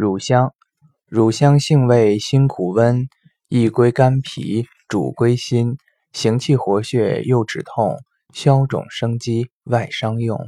乳香乳香性味辛苦温益归肝脾主归心。行气活血又止痛消肿生肌外伤用。